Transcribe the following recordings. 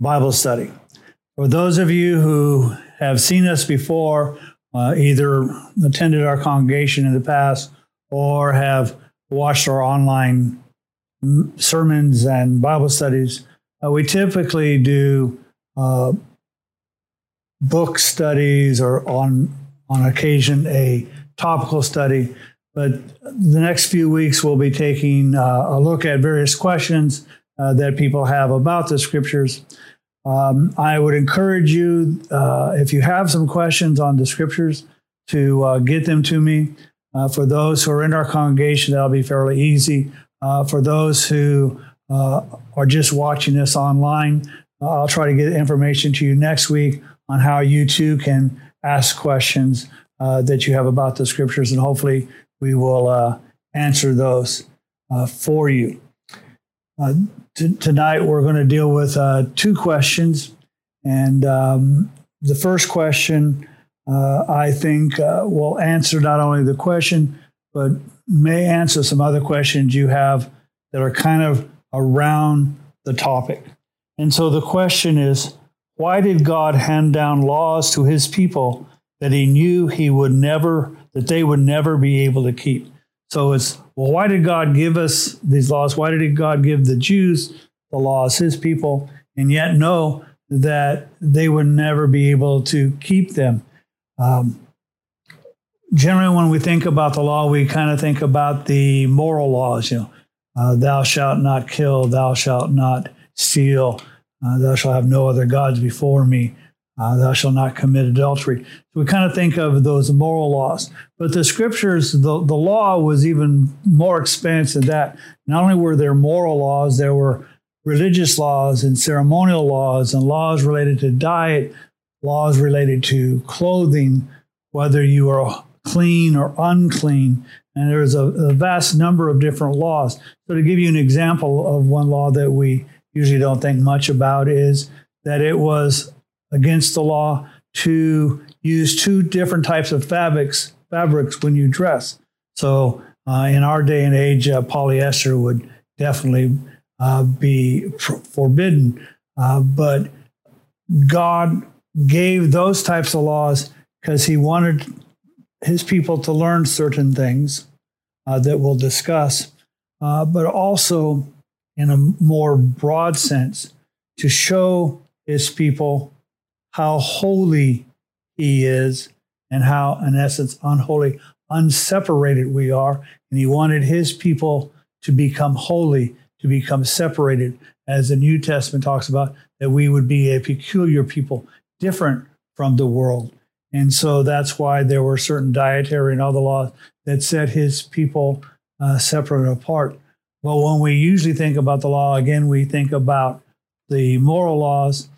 Bible study. For those of you who have seen us before, uh, either attended our congregation in the past or have watched our online sermons and Bible studies, uh, we typically do uh, book studies or on on occasion a topical study. But the next few weeks we'll be taking uh, a look at various questions uh, that people have about the scriptures. Um, I would encourage you, uh, if you have some questions on the scriptures, to uh, get them to me. Uh, for those who are in our congregation, that'll be fairly easy. Uh, for those who are just watching this online, I'll try to get information to you next week on how you too can ask questions that you have about the scriptures, and hopefully we will answer those for you. Uh, t- tonight we're going to deal with uh, two questions, and um, the first question uh, I think will answer not only the question, but may answer some other questions you have that are kind of around the topic. And so the question is why did God hand down laws to his people that he knew he would never, that they would never be able to keep? So it's, well, why did God give us these laws? Why did God give the Jews the laws, his people, and yet know that they would never be able to keep them? Um, generally, when we think about the law, we kind of think about the moral laws, you know, uh, thou shalt not kill, thou shalt not steal, uh, thou shalt have no other gods before me. Uh, thou shalt not commit adultery. So we kind of think of those moral laws. But the scriptures, the, the law was even more expansive than that. Not only were there moral laws, there were religious laws and ceremonial laws and laws related to diet, laws related to clothing, whether you are clean or unclean. And there's a, a vast number of different laws. So to give you an example of one law that we usually don't think much about is that it was against the law to use two different types of fabrics fabrics when you dress. So uh, in our day and age, uh, polyester would definitely uh, be forbidden. Uh, but God gave those types of laws because He wanted His people to learn certain things uh, that we'll discuss, uh, but also in a more broad sense to show his people how holy he is and how, in essence, unholy, unseparated we are. And he wanted his people to become holy, to become separated, as the New Testament talks about, that we would be a peculiar people, different from the world. And so that's why there were certain dietary and other laws that set his people uh, separate apart. Well, when we usually think about the law, again, we think about the moral laws.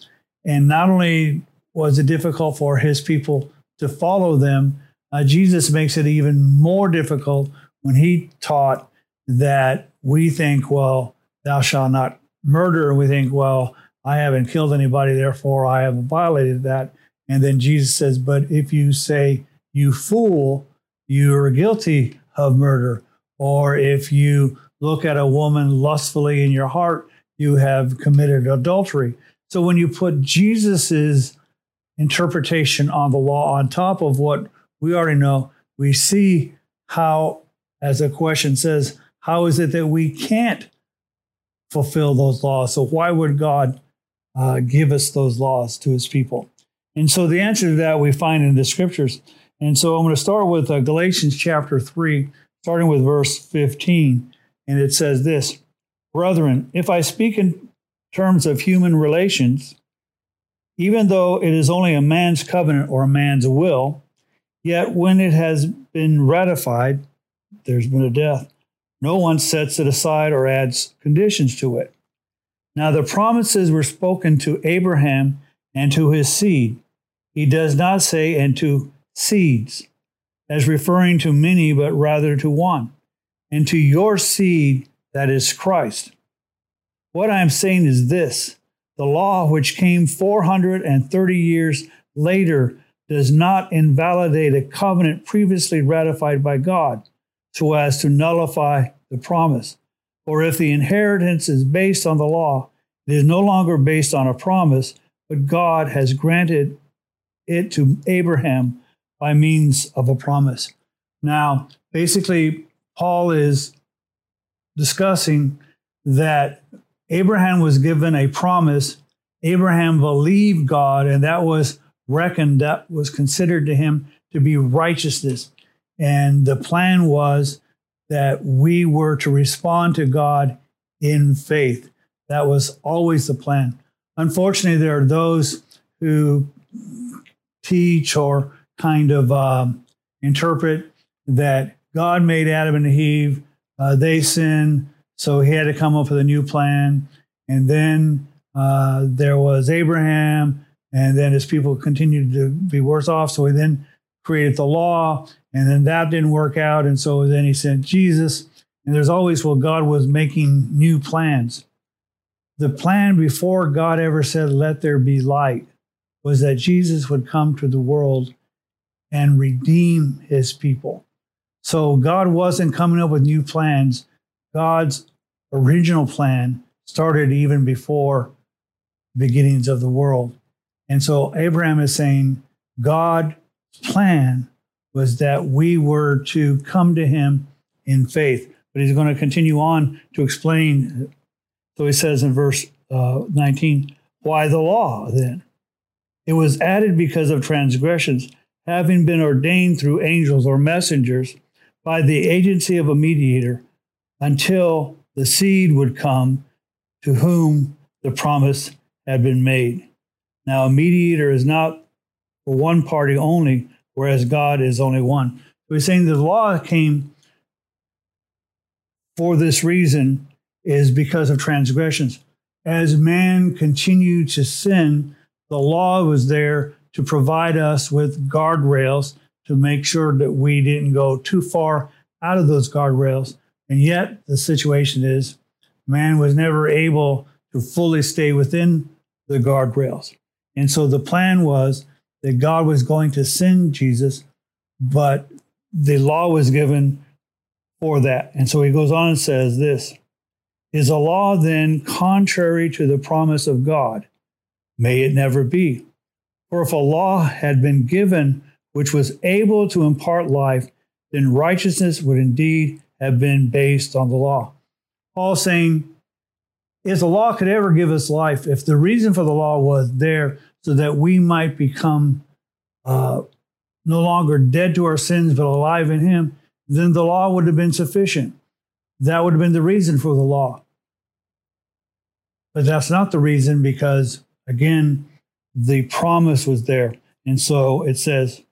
And not only was it difficult for his people to follow them, uh, Jesus makes it even more difficult when he taught that we think, well, thou shalt not murder. And we think, well, I haven't killed anybody, therefore I haven't violated that. And then Jesus says, but if you say, you fool, you are guilty of murder. Or if you look at a woman lustfully in your heart, you have committed adultery. So when you put Jesus's interpretation on the law on top of what we already know, we see how, as the question says, how is it that we can't fulfill those laws? So why would God uh, give us those laws to his people? And so the answer to that we find in the scriptures. And so I'm going to start with uh, Galatians chapter 3, starting with verse 15. And it says this Brethren, if I speak in terms of human relations, even though it is only a man's covenant or a man's will, yet when it has been ratified, there's been a death. No one sets it aside or adds conditions to it. Now, the promises were spoken to Abraham and to his seed. He does not say, and to seeds, as referring to many, but rather to one and to your seed that is Christ. What I am saying is this the law, which came 430 years later, does not invalidate a covenant previously ratified by God so as to nullify the promise. For if the inheritance is based on the law, It is no longer based on a promise, but God has granted it to Abraham by means of a promise. Now, basically, Paul is discussing that Abraham was given a promise. Abraham believed God, and that was reckoned, that was considered to him to be righteousness. And the plan was that we were to respond to God in faith. That was always the plan. Unfortunately, there are those who teach or kind of um, interpret that God made Adam and Eve, uh, they sinned, so he had to come up with a new plan. And then uh, there was Abraham, and then his people continued to be worse off. So he then created the law, and then that didn't work out. And so then he sent Jesus. And there's always, well, God was making new plans. The plan before God ever said, let there be light, was that Jesus would come to the world and redeem his people. So God wasn't coming up with new plans. God's original plan started even before beginnings of the world. And so Abraham is saying God's plan was that we were to come to him in faith. But he's going to continue on to explain. So he says in verse uh, 19, why the law then? It was added because of transgressions, having been ordained through angels or messengers by the agency of a mediator until the seed would come to whom the promise had been made. Now, a mediator is not for one party only, whereas God is only one. So he's saying the law came for this reason is because of transgressions. As man continued to sin, the law was there to provide us with guardrails to make sure that we didn't go too far out of those guardrails. And yet, the situation is man was never able to fully stay within the guardrails. And so the plan was that God was going to send Jesus, but the law was given for that. And so he goes on and says this Is a law then contrary to the promise of God? May it never be. For if a law had been given which was able to impart life, then righteousness would indeed have been based on the law. Paul saying, if the law could ever give us life, if the reason for the law was there so that we might become uh, no longer dead to our sins but alive in Him, then the law would have been sufficient. That would have been the reason for the law. But that's not the reason because, again, the promise was there. And so it says,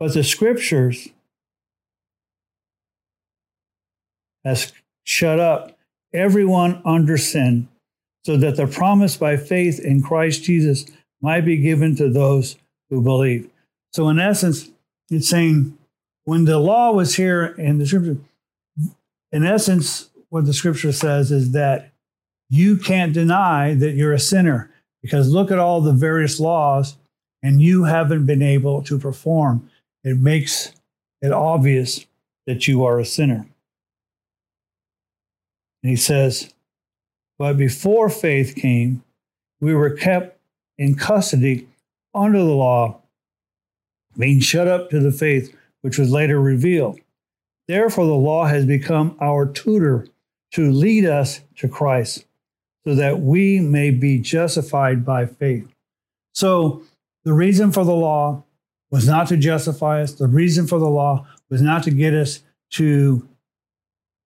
but the scriptures has shut up everyone under sin, so that the promise by faith in Christ Jesus might be given to those who believe. So, in essence, it's saying when the law was here in the scripture, in essence, what the scripture says is that you can't deny that you're a sinner because look at all the various laws and you haven't been able to perform it makes it obvious that you are a sinner. And he says, But before faith came, we were kept in custody under the law, being shut up to the faith which was later revealed. Therefore, the law has become our tutor to lead us to Christ, so that we may be justified by faith. So, the reason for the law was not to justify us. The reason for the law was not to get us to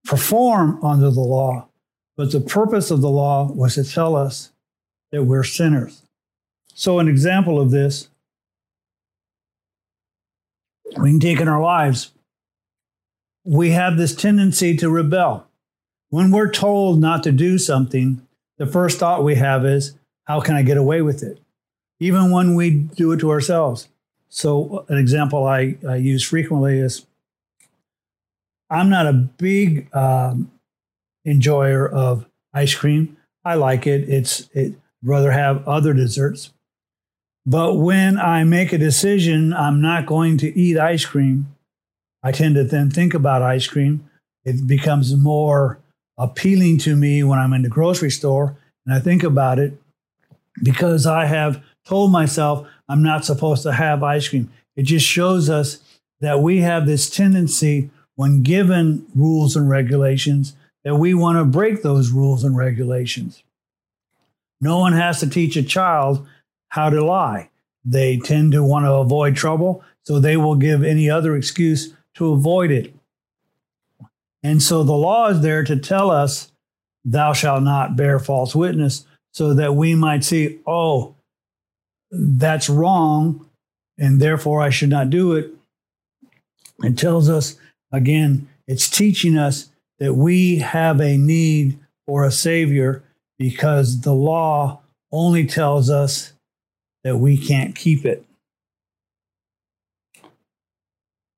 perform under the law, but the purpose of the law was to tell us that we're sinners. So, an example of this we can take in our lives. We have this tendency to rebel. When we're told not to do something, the first thought we have is, how can I get away with it? Even when we do it to ourselves. So, an example I, I use frequently is I'm not a big um, enjoyer of ice cream. I like it. It's it rather have other desserts. But when I make a decision, I'm not going to eat ice cream. I tend to then think about ice cream. It becomes more appealing to me when I'm in the grocery store and I think about it because I have told myself I'm not supposed to have ice cream. It just shows us that we have this tendency when given rules and regulations that we want to break those rules and regulations. No one has to teach a child how to lie. They tend to want to avoid trouble, so they will give any other excuse to avoid it. And so the law is there to tell us, thou shalt not bear false witness, so that we might see, oh, that's wrong, and therefore I should not do it. It tells us, again, it's teaching us that we have a need for a Savior because the law only tells us that we can't keep it.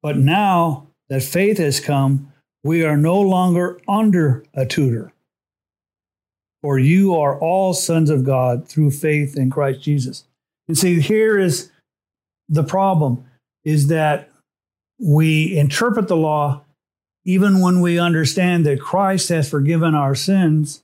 But now that faith has come, we are no longer under a tutor. For you are all sons of God through faith in Christ Jesus. And see, here is the problem is that we interpret the law even when we understand that Christ has forgiven our sins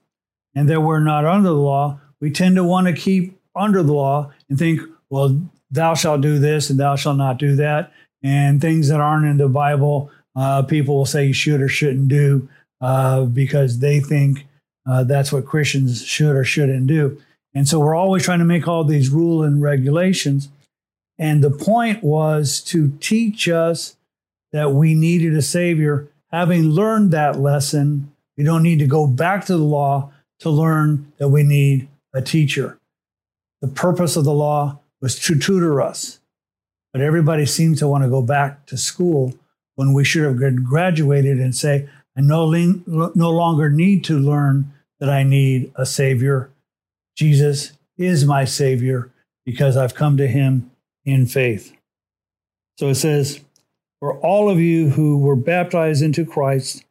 and that we're not under the law, we tend to want to keep under the law and think, well, thou shalt do this and thou shalt not do that. And things that aren't in the Bible, uh, people will say you should or shouldn't do uh, because they think uh, that's what Christians should or shouldn't do. And so we're always trying to make all these rules and regulations. And the point was to teach us that we needed a Savior. Having learned that lesson, we don't need to go back to the law to learn that we need a teacher. The purpose of the law was to tutor us. But everybody seems to want to go back to school when we should have graduated and say, I no, no longer need to learn that I need a Savior. Jesus is my Savior because I've come to Him in faith. So it says, For all of you who were baptized into Christ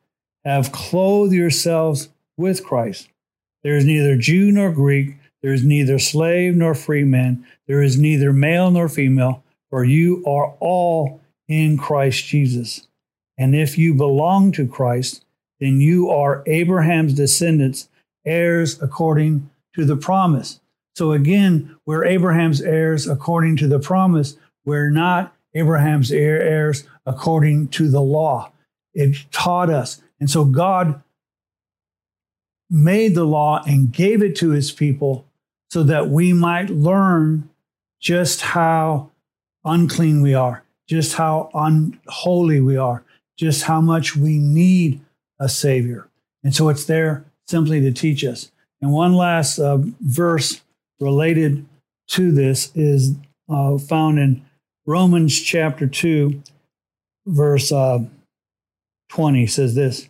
have clothed yourselves with Christ. There is neither Jew nor Greek, there is neither slave nor free man, there is neither male nor female, for you are all in Christ Jesus. And if you belong to Christ, then you are Abraham's descendants, heirs according to the promise. So again, we're Abraham's heirs according to the promise. We're not Abraham's heirs according to the law. It taught us. And so God made the law and gave it to his people so that we might learn just how unclean we are, just how unholy we are, just how much we need a Savior. And so it's there simply to teach us. And one last uh, verse related to this is uh, found in Romans chapter 2, verse uh, 20 says this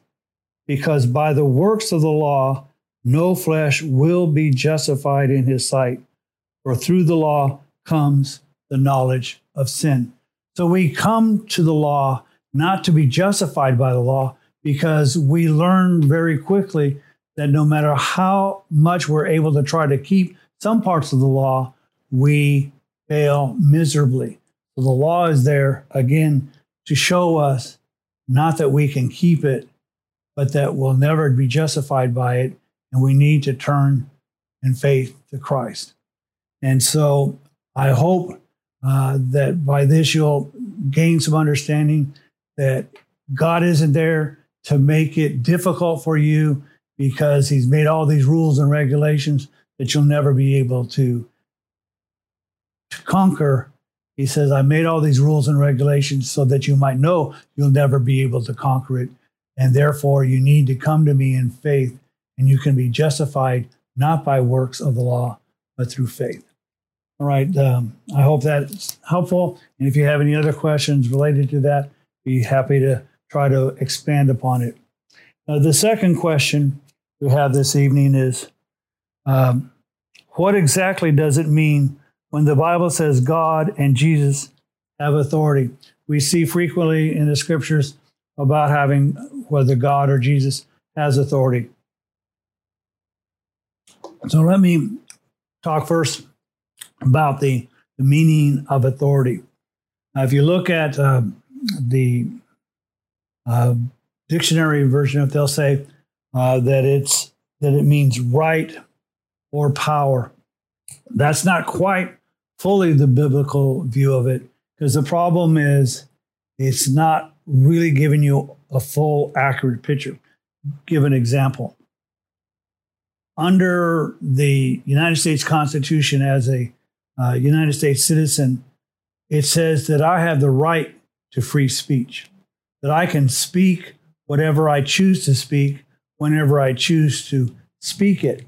Because by the works of the law, no flesh will be justified in his sight, for through the law comes the knowledge of sin. So we come to the law not to be justified by the law, because we learn very quickly that no matter how much we're able to try to keep some parts of the law, we fail miserably. So the law is there again to show us not that we can keep it, but that we'll never be justified by it. And we need to turn in faith to Christ. And so I hope uh, that by this you'll gain some understanding that God isn't there to make it difficult for you because he's made all these rules and regulations that you'll never be able to, to conquer. He says, I made all these rules and regulations so that you might know you'll never be able to conquer it. And therefore, you need to come to me in faith, and you can be justified not by works of the law, but through faith. All right. Um, I hope that's helpful. And if you have any other questions related to that, be happy to try to expand upon it. Uh, the second question we have this evening is um, what exactly does it mean when the Bible says God and Jesus have authority? We see frequently in the scriptures about having whether God or Jesus has authority. So let me talk first about the, the meaning of authority. Now, if you look at uh, the uh, dictionary version of it, they'll say uh, that it's that it means right or power. That's not quite fully the biblical view of it because the problem is it's not really giving you a full, accurate picture. Give an example. Under the United States Constitution, as a uh, United States citizen, it says that I have the right to free speech, that I can speak whatever I choose to speak whenever I choose to speak it.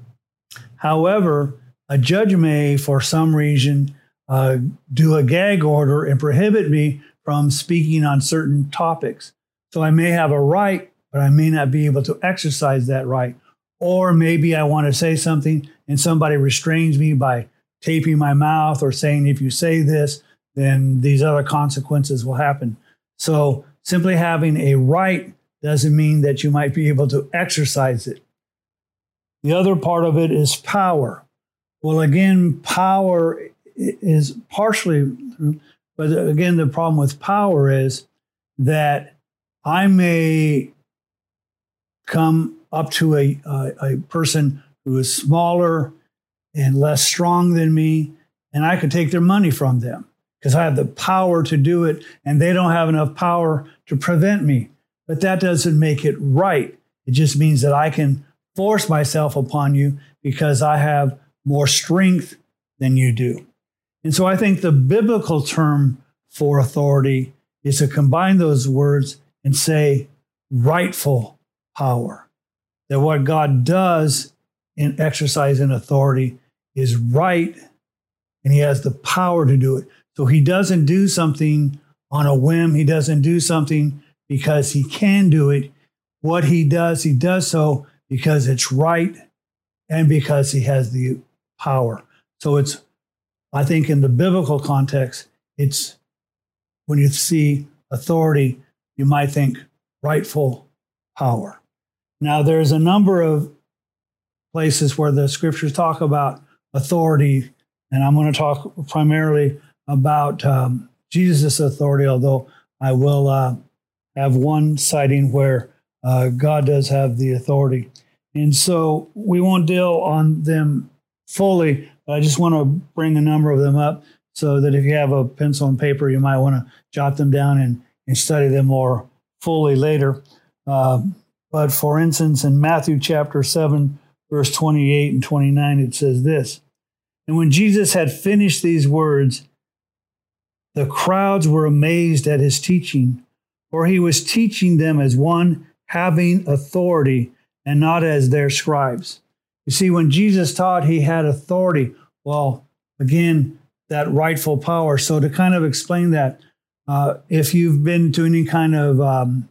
However, a judge may, for some reason, uh, do a gag order and prohibit me from speaking on certain topics. So I may have a right, but I may not be able to exercise that right. Or maybe I want to say something and somebody restrains me by taping my mouth or saying, if you say this, then these other consequences will happen. So simply having a right doesn't mean that you might be able to exercise it. The other part of it is power. Well, again, power is partially, but again, the problem with power is that I may come up to a, a, a person who is smaller and less strong than me, and I could take their money from them because I have the power to do it, and they don't have enough power to prevent me. But that doesn't make it right. It just means that I can force myself upon you because I have more strength than you do. And so I think the biblical term for authority is to combine those words and say rightful power. That what God does in exercising authority is right and he has the power to do it. So he doesn't do something on a whim, he doesn't do something because he can do it. What he does, he does so because it's right and because he has the power. So it's, I think, in the biblical context, it's when you see authority, you might think rightful power. Now, there's a number of places where the scriptures talk about authority, and I'm going to talk primarily about um, Jesus' authority, although I will uh, have one citing where uh, God does have the authority. And so we won't deal on them fully, but I just want to bring a number of them up so that if you have a pencil and paper, you might want to jot them down and, and study them more fully later. Uh, but for instance, in Matthew chapter 7, verse 28 and 29, it says this And when Jesus had finished these words, the crowds were amazed at his teaching, for he was teaching them as one having authority and not as their scribes. You see, when Jesus taught, he had authority. Well, again, that rightful power. So, to kind of explain that, uh, if you've been to any kind of um,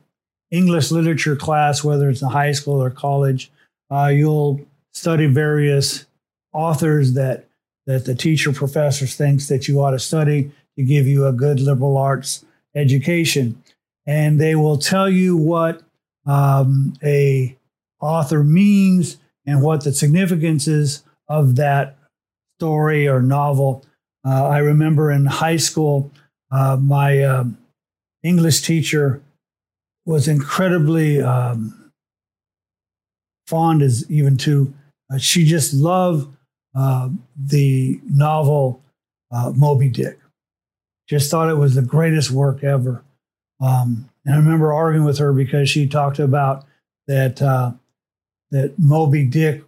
English literature class, whether it's in high school or college, uh, you'll study various authors that that the teacher professor thinks that you ought to study to give you a good liberal arts education, and they will tell you what um, a author means and what the significance is of that story or novel. Uh, I remember in high school, uh, my um, English teacher was incredibly um, fond, as even to uh, she just loved uh, the novel uh, Moby Dick. Just thought it was the greatest work ever. Um, and I remember arguing with her because she talked about that uh, that Moby Dick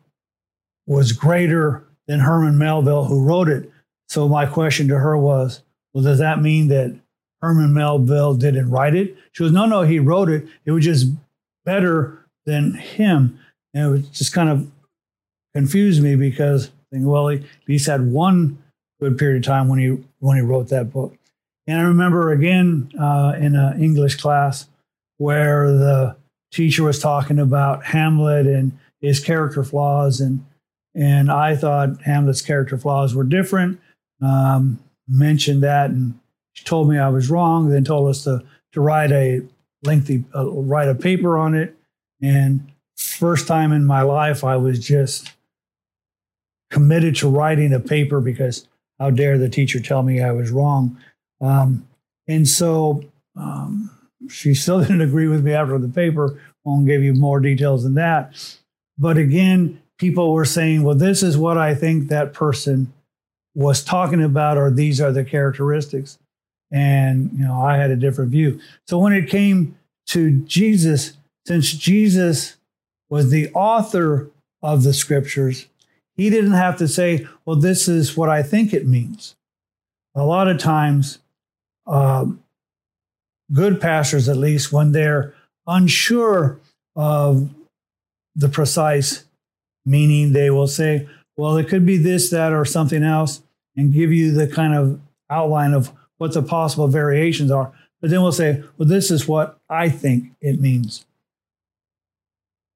was greater than Herman Melville, who wrote it. So my question to her was, well, does that mean that Herman Melville didn't write it? She goes, no, no, he wrote it. It was just better than him. And it was just kind of confused me because think, well, he at least had one good period of time when he when he wrote that book. And I remember again uh, in an English class where the teacher was talking about Hamlet and his character flaws, and and I thought Hamlet's character flaws were different. Um, mentioned that, and she told me I was wrong. Then told us to to write a lengthy uh, write a paper on it. And first time in my life, I was just committed to writing a paper because how dare the teacher tell me I was wrong. Um, and so um, she still didn't agree with me after the paper. Won't give you more details than that. But again, people were saying, well, this is what I think that person was talking about, or these are the characteristics. And, you know, I had a different view. So when it came to Jesus, since Jesus was the author of the scriptures, he didn't have to say, well, this is what I think it means. A lot of times, um, good pastors, at least, when they're unsure of the precise meaning, they will say, well, it could be this, that, or something else, and give you the kind of outline of what the possible variations are. But then we'll say, well, this is what I think it means.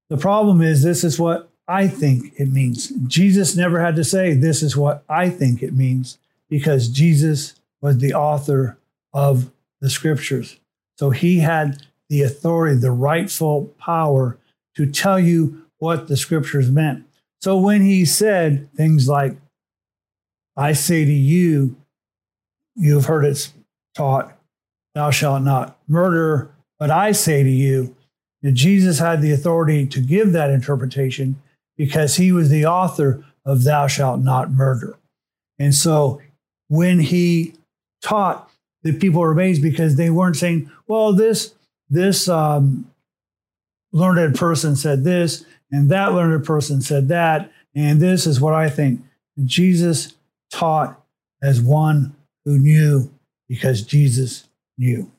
The problem is, this is what I think it means. Jesus never had to say, this is what I think it means, because Jesus was the author of the scriptures. So he had the authority, the rightful power to tell you what the scriptures meant. So when he said things like, I say to you, you've heard it taught, thou shalt not murder, but I say to you, that Jesus had the authority to give that interpretation because he was the author of thou shalt not murder. And so when he taught, the people were amazed because they weren't saying, well, this, this um, learned person said this, and that learned person said that, and this is what I think. Jesus taught as one who knew because Jesus knew.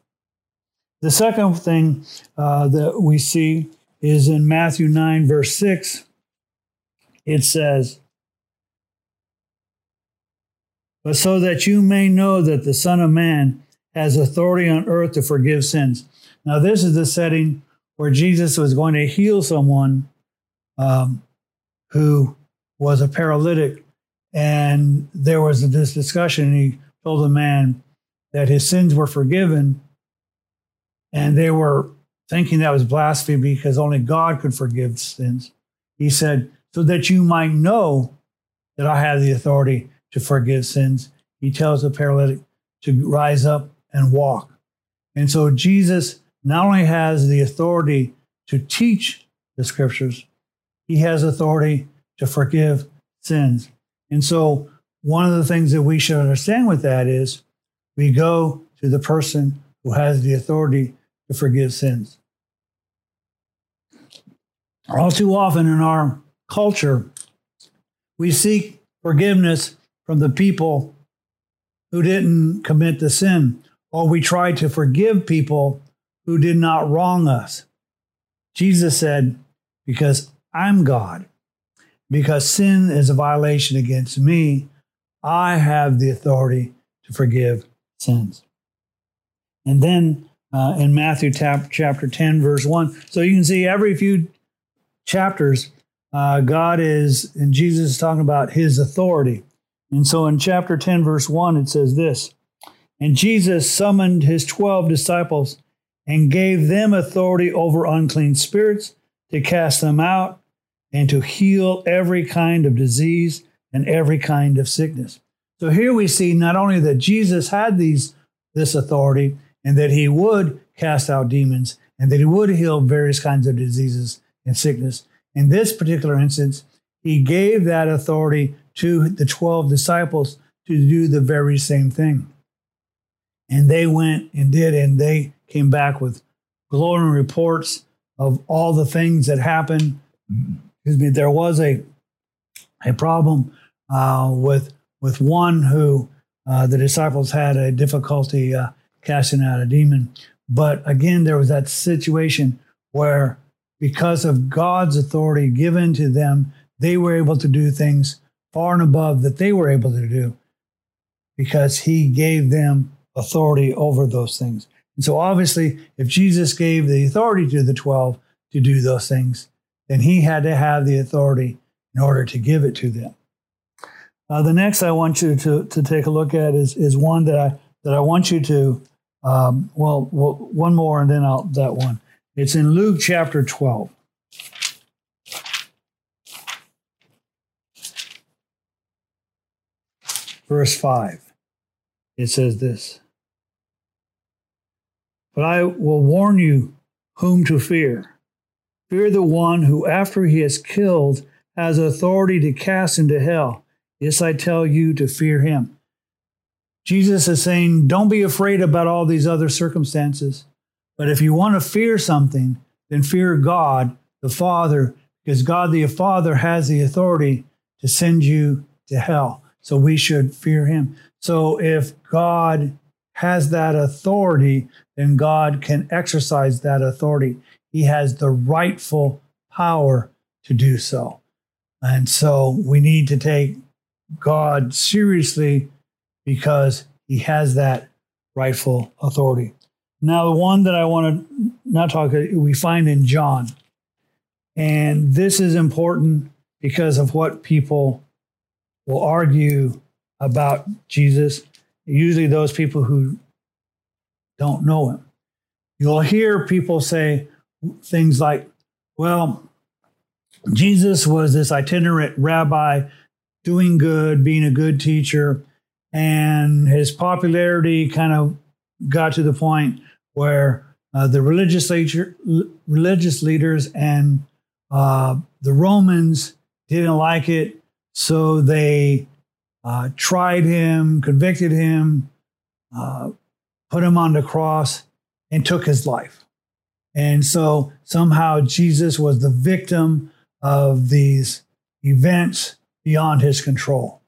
The second thing uh, that we see is in Matthew 9, verse 6. It says, But so that you may know that the Son of Man has authority on earth to forgive sins. Now, this is the setting where Jesus was going to heal someone um, who was a paralytic. And there was this discussion, and he told the man that his sins were forgiven. And they were thinking that was blasphemy because only God could forgive sins. He said, So that you might know that I have the authority to forgive sins, he tells the paralytic to rise up and walk. And so Jesus not only has the authority to teach the scriptures, he has authority to forgive sins. And so, one of the things that we should understand with that is we go to the person who has the authority to forgive sins. All too often in our culture, we seek forgiveness from the people who didn't commit the sin, or we try to forgive people who did not wrong us. Jesus said, Because I'm God. Because sin is a violation against me, I have the authority to forgive sins. And then uh, in Matthew tap, chapter 10, verse 1, so you can see every few chapters, uh, God is, and Jesus is talking about his authority. And so in chapter 10, verse 1, it says this And Jesus summoned his 12 disciples and gave them authority over unclean spirits to cast them out and to heal every kind of disease and every kind of sickness. So here we see not only that Jesus had these this authority and that he would cast out demons and that he would heal various kinds of diseases and sickness. In this particular instance, he gave that authority to the 12 disciples to do the very same thing. And they went and did, and they came back with glowing reports of all the things that happened excuse me, there was a a problem uh, with with one who uh, the disciples had a difficulty uh, casting out a demon. But again, there was that situation where, because of God's authority given to them, they were able to do things far and above that they were able to do because He gave them authority over those things. And so, obviously, if Jesus gave the authority to the 12 to do those things, then he had to have the authority in order to give it to them. Uh, the next I want you to, to take a look at is, is one that I, that I want you to, um, well, well, one more and then I'll, that one. It's in Luke chapter 12. Verse 5. It says this But I will warn you whom to fear. Fear the one who, after he has killed, has authority to cast into hell. Yes, I tell you to fear him. Jesus is saying, don't be afraid about all these other circumstances. But if you want to fear something, then fear God, the Father, because God the Father has the authority to send you to hell. So we should fear him. So if God has that authority, then God can exercise that authority. He has the rightful power to do so. And so we need to take God seriously because he has that rightful authority. Now, the one that I want to not talk, we find in John. And this is important because of what people will argue about Jesus. Usually, those people who don't know him. You'll hear people say things like, well, Jesus was this itinerant rabbi doing good, being a good teacher, and his popularity kind of got to the point where uh, the religious, leader, religious leaders and uh, the Romans didn't like it, so they uh, tried him, convicted him, uh, put him on the cross, and took his life. And so somehow Jesus was the victim of these events beyond his control.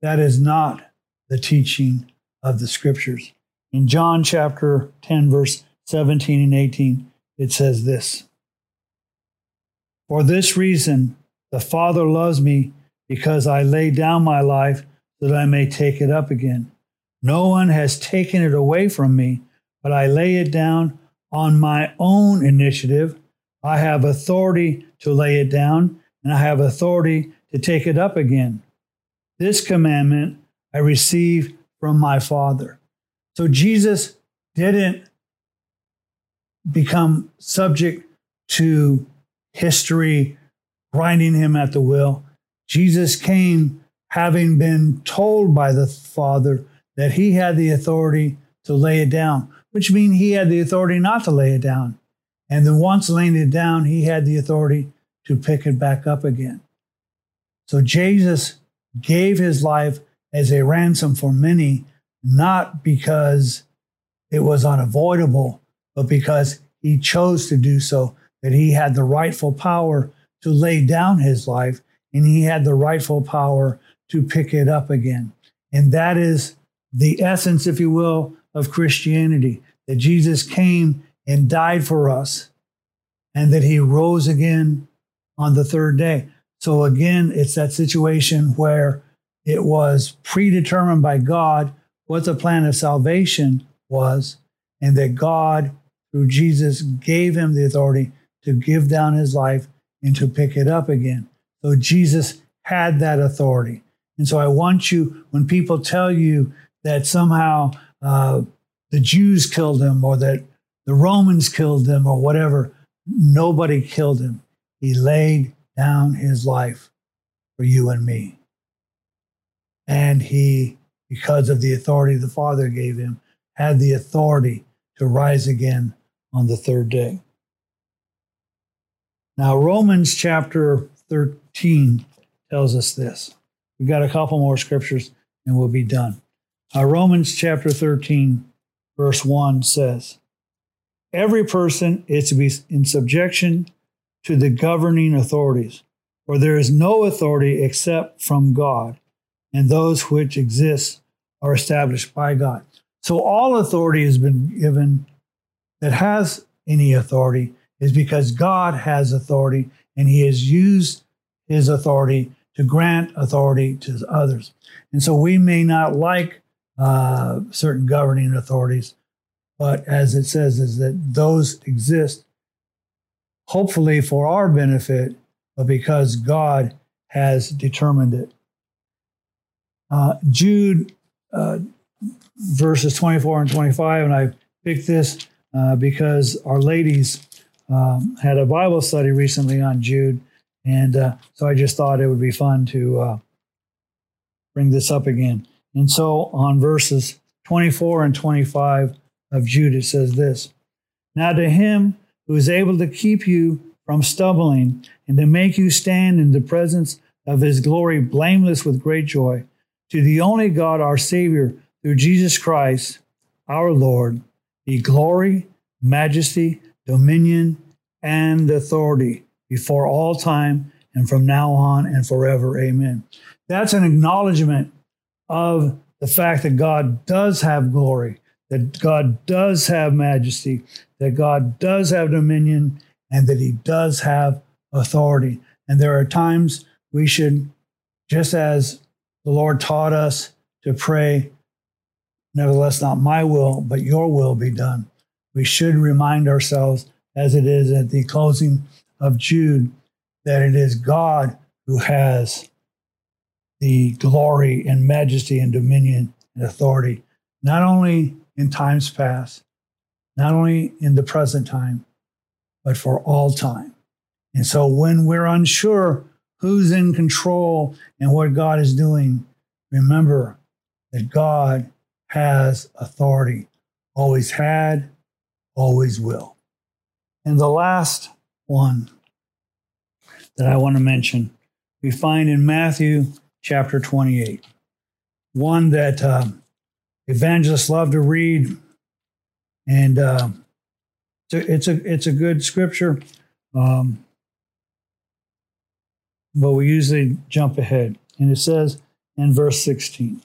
That is not the teaching of the scriptures. In John chapter 10, verse 17 and 18, it says this For this reason, the Father loves me because I lay down my life that I may take it up again. No one has taken it away from me, but I lay it down on my own initiative. I have authority to lay it down, and I have authority to take it up again. This commandment I receive from my Father. So Jesus didn't become subject to history grinding him at the will. Jesus came having been told by the Father that he had the authority to lay it down, which means he had the authority not to lay it down. And then once laying it down, he had the authority to pick it back up again. So Jesus gave his life as a ransom for many, not because it was unavoidable, but because he chose to do so, that he had the rightful power to lay down his life and he had the rightful power to pick it up again. And that is the essence, if you will, of Christianity that Jesus came and died for us and that he rose again on the third day. So, again, it's that situation where it was predetermined by God what the plan of salvation was, and that God, through Jesus, gave him the authority to give down his life and to pick it up again. So Jesus had that authority. And so I want you, when people tell you that somehow uh, the Jews killed him or that the Romans killed him or whatever, nobody killed him. He laid down his life for you and me. And he, because of the authority the Father gave him, had the authority to rise again on the third day. Now, Romans chapter 13 tells us this. We've got a couple more scriptures and we'll be done. Uh, Romans chapter 13, verse 1 says, Every person is to be in subjection to the governing authorities, for there is no authority except from God, and those which exist are established by God. So all authority has been given that has any authority is because God has authority and he has used his authority to grant authority to others. And so we may not like uh, certain governing authorities, but as it says, is that those exist hopefully for our benefit, but because God has determined it. Uh, Jude uh, verses 24 and 25, and I picked this uh, because our ladies um, had a Bible study recently on Jude, and uh, so I just thought it would be fun to uh, bring this up again. And so on verses 24 and 25 of Jude, it says this Now to him who is able to keep you from stumbling, and to make you stand in the presence of his glory blameless with great joy. To the only God, our Savior, through Jesus Christ, our Lord, be glory, majesty, dominion, and authority before all time and from now on and forever. Amen. That's an acknowledgement of the fact that God does have glory, that God does have majesty, that God does have dominion, and that He does have authority. And there are times we should, just as the Lord taught us to pray, nevertheless, not my will, but your will be done. We should remind ourselves, as it is at the closing of Jude, that it is God who has the glory and majesty and dominion and authority, not only in times past, not only in the present time, but for all time. And so when we're unsure who's in control and what God is doing, remember that God has authority, always had, always will. And the last one that I want to mention, we find in Matthew chapter 28, one that uh, evangelists love to read. And uh, it's, a, it's, a, good scripture. Um, but we usually jump ahead. And it says in verse 16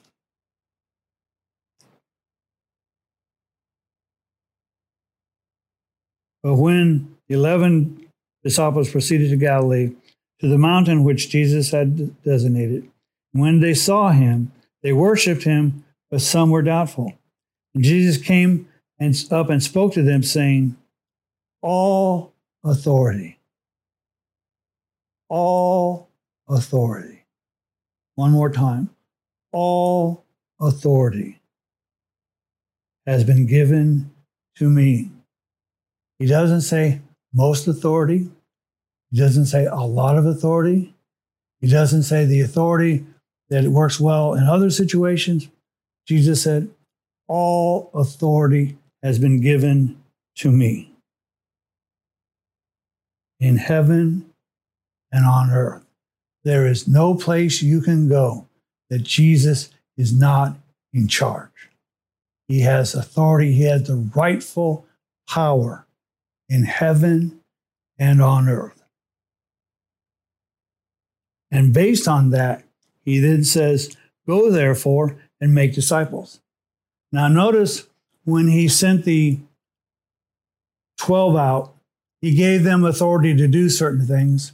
But when the eleven disciples proceeded to Galilee, to the mountain which Jesus had designated, when they saw him, they worshipped him, but some were doubtful. And Jesus came and up and spoke to them, saying, All authority all authority. One more time. All authority has been given to me. He doesn't say most authority. He doesn't say a lot of authority. He doesn't say the authority that it works well in other situations. Jesus said, All authority has been given to me in heaven and on earth. There is no place you can go that Jesus is not in charge. He has authority, he has the rightful power in heaven and on earth. And based on that, he then says, Go therefore and make disciples. Now, notice when he sent the 12 out, he gave them authority to do certain things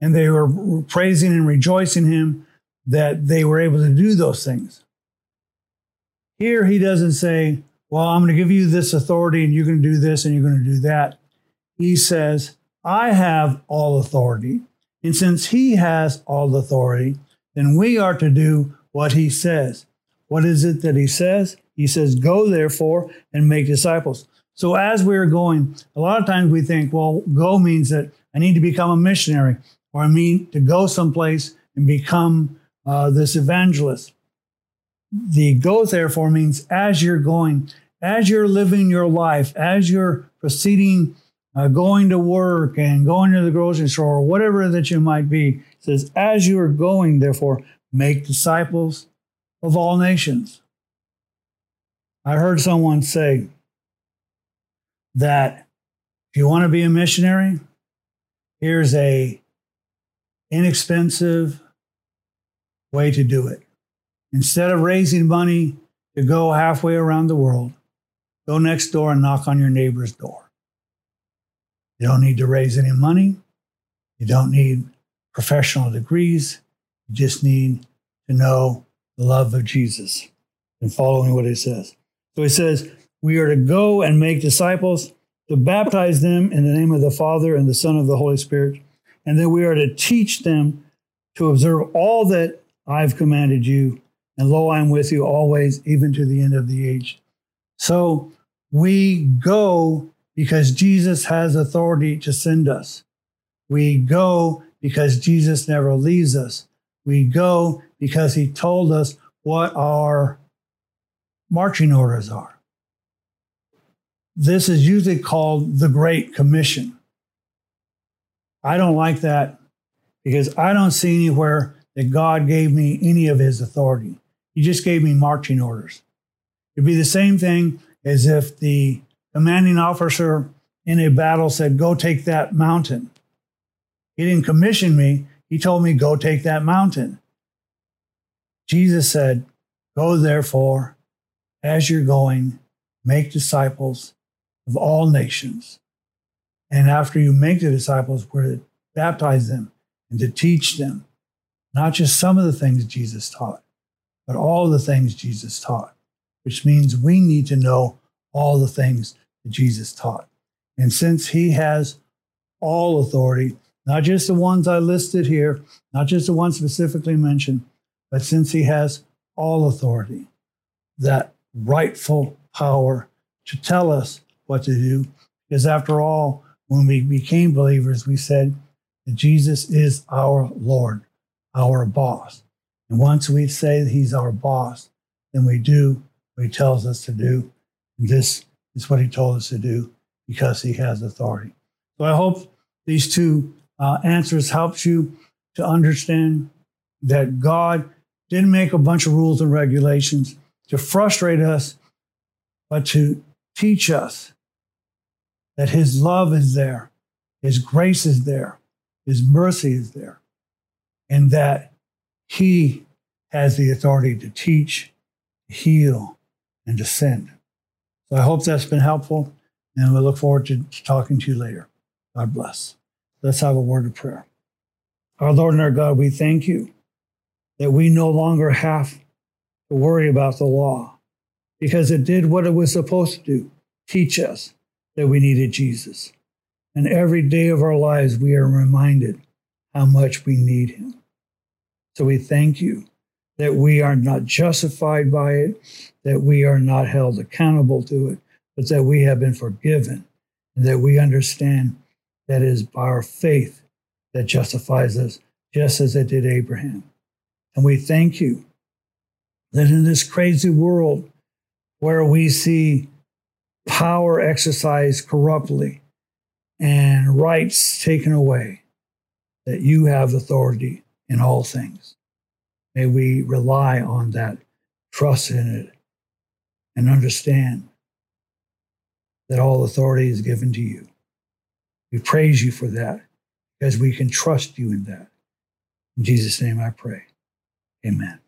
and they were praising and rejoicing him that they were able to do those things. Here he doesn't say, Well, I'm going to give you this authority and you're going to do this and you're going to do that. He says, I have all authority. And since he has all authority, then we are to do what he says. What is it that he says? He says, Go therefore and make disciples. So as we're going, a lot of times we think, well, go means that I need to become a missionary or I mean to go someplace and become uh, this evangelist. The go therefore means as you're going, as you're living your life, as you're proceeding, uh, going to work and going to the grocery store or whatever that you might be, says, as you are going, therefore, make disciples of all nations. I heard someone say that if you want to be a missionary, here's a inexpensive way to do it. Instead of raising money to go halfway around the world, go next door and knock on your neighbor's door. You don't need to raise any money. You don't need professional degrees. You just need to know the love of Jesus and following what he says. So he says, We are to go and make disciples, to baptize them in the name of the Father and the Son of the Holy Spirit and then we are to teach them to observe all that I've commanded you. And lo, I am with you always, even to the end of the age. So we go because Jesus has authority to send us. We go because Jesus never leaves us. We go because he told us what our marching orders are. This is usually called the Great Commission. I don't like that because I don't see anywhere that God gave me any of his authority. He just gave me marching orders. It'd be the same thing as if the commanding officer in a battle said, Go take that mountain. He didn't commission me, he told me, Go take that mountain. Jesus said, Go therefore, as you're going, make disciples of all nations. And after you make the disciples, we're to baptize them and to teach them not just some of the things Jesus taught, but all the things Jesus taught, which means we need to know all the things that Jesus taught. And since he has all authority, not just the ones I listed here, not just the ones specifically mentioned, but since he has all authority, that rightful power to tell us what to do. Because after all, when we became believers, we said that Jesus is our Lord, our boss. And once we say he's our boss, then we do what he tells us to do. This is what he told us to do because he has authority. So I hope these two uh, answers helps you to understand that God didn't make a bunch of rules and regulations to frustrate us, but to teach us that his love is there, his grace is there, his mercy is there, and that he has the authority to teach, heal, and to send. So I hope that's been helpful, and we look forward to talking to you later. God bless. Let's have a word of prayer. Our Lord and our God, we thank you that we no longer have to worry about the law because it did what it was supposed to do teach us that we needed Jesus. And every day of our lives, we are reminded how much we need him. So we thank you that we are not justified by it, that we are not held accountable to it, but that we have been forgiven, and that we understand that it is by our faith that justifies us, just as it did Abraham. And we thank you that in this crazy world where we see power exercised corruptly and rights taken away, that you have authority in all things. May we rely on that, trust in it, and understand that all authority is given to you. We praise you for that because we can trust you in that. In Jesus' name I pray. Amen.